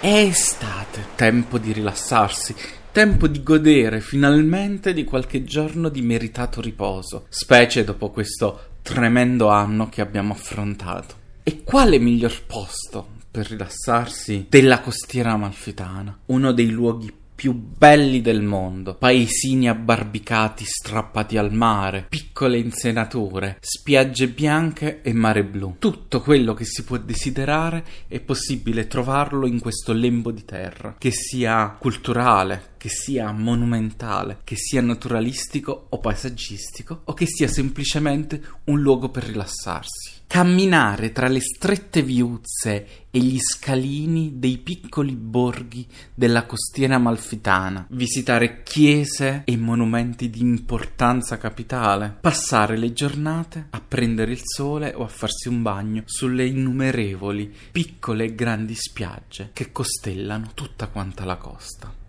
È estate, tempo di rilassarsi, tempo di godere finalmente di qualche giorno di meritato riposo, specie dopo questo tremendo anno che abbiamo affrontato. E quale miglior posto per rilassarsi della costiera amalfitana, uno dei luoghi più belli del mondo, paesini abbarbicati strappati al mare, piccole insenature, spiagge bianche e mare blu. Tutto quello che si può desiderare è possibile trovarlo in questo lembo di terra, che sia culturale, che sia monumentale, che sia naturalistico o paesaggistico, o che sia semplicemente un luogo per rilassarsi camminare tra le strette viuzze e gli scalini dei piccoli borghi della costiera amalfitana, visitare chiese e monumenti di importanza capitale, passare le giornate a prendere il sole o a farsi un bagno sulle innumerevoli piccole e grandi spiagge che costellano tutta quanta la costa.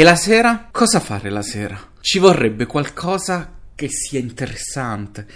E la sera? Cosa fare la sera? Ci vorrebbe qualcosa che sia interessante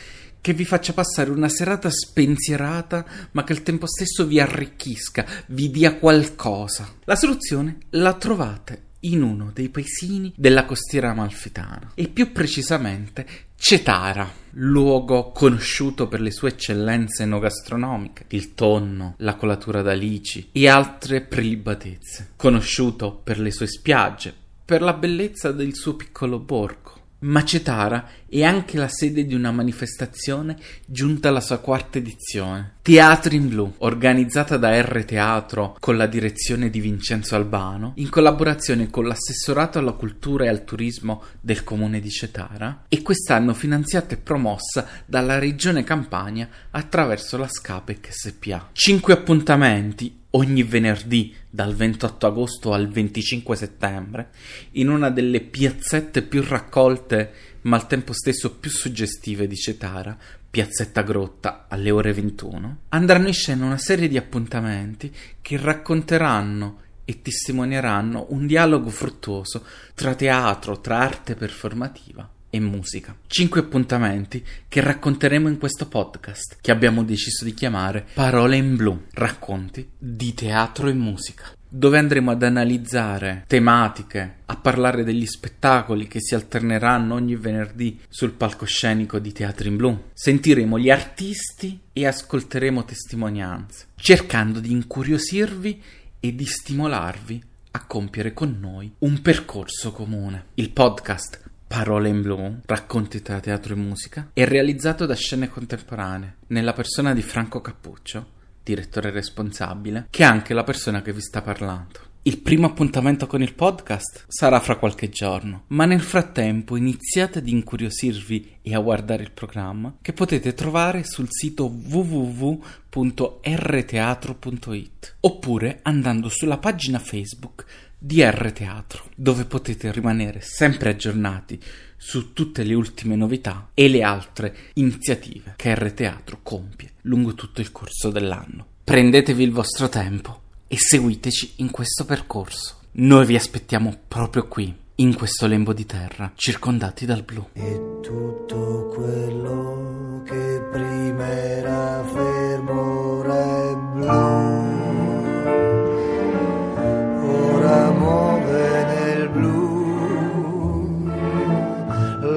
che vi faccia passare una serata spensierata, ma che al tempo stesso vi arricchisca, vi dia qualcosa. La soluzione la trovate in uno dei paesini della costiera amalfitana e più precisamente Cetara, luogo conosciuto per le sue eccellenze enogastronomiche, il tonno, la colatura d'alici e altre prelibatezze, conosciuto per le sue spiagge, per la bellezza del suo piccolo borgo Macetara è anche la sede di una manifestazione giunta alla sua quarta edizione. Teatri in Blu, organizzata da R Teatro con la direzione di Vincenzo Albano, in collaborazione con l'assessorato alla cultura e al turismo del comune di Cetara, e quest'anno finanziata e promossa dalla regione Campania attraverso la Scapec SPA. Cinque appuntamenti ogni venerdì dal 28 agosto al 25 settembre in una delle piazzette più raccolte ma al tempo stesso più suggestive di Cetara, Piazzetta Grotta, alle ore 21, andranno in scena una serie di appuntamenti che racconteranno e testimonieranno un dialogo fruttuoso tra teatro, tra arte performativa e musica. Cinque appuntamenti che racconteremo in questo podcast, che abbiamo deciso di chiamare Parole in blu, racconti di teatro e musica dove andremo ad analizzare tematiche, a parlare degli spettacoli che si alterneranno ogni venerdì sul palcoscenico di Teatri in Blu. Sentiremo gli artisti e ascolteremo testimonianze, cercando di incuriosirvi e di stimolarvi a compiere con noi un percorso comune. Il podcast Parole in blu, racconti tra teatro e musica, è realizzato da Scene Contemporanee, nella persona di Franco Cappuccio, direttore responsabile, che è anche la persona che vi sta parlando. Il primo appuntamento con il podcast sarà fra qualche giorno, ma nel frattempo iniziate ad incuriosirvi e a guardare il programma che potete trovare sul sito www.rteatro.it oppure andando sulla pagina Facebook di R Teatro, dove potete rimanere sempre aggiornati su tutte le ultime novità e le altre iniziative che R Teatro compie lungo tutto il corso dell'anno. Prendetevi il vostro tempo e seguiteci in questo percorso. Noi vi aspettiamo proprio qui, in questo lembo di terra, circondati dal blu. E tutto quello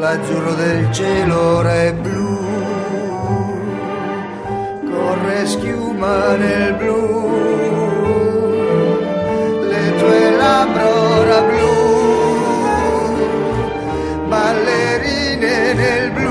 l'azzurro del cielo ora è blu, corre schiuma nel blu, le tue labbra ora blu, ballerine nel blu.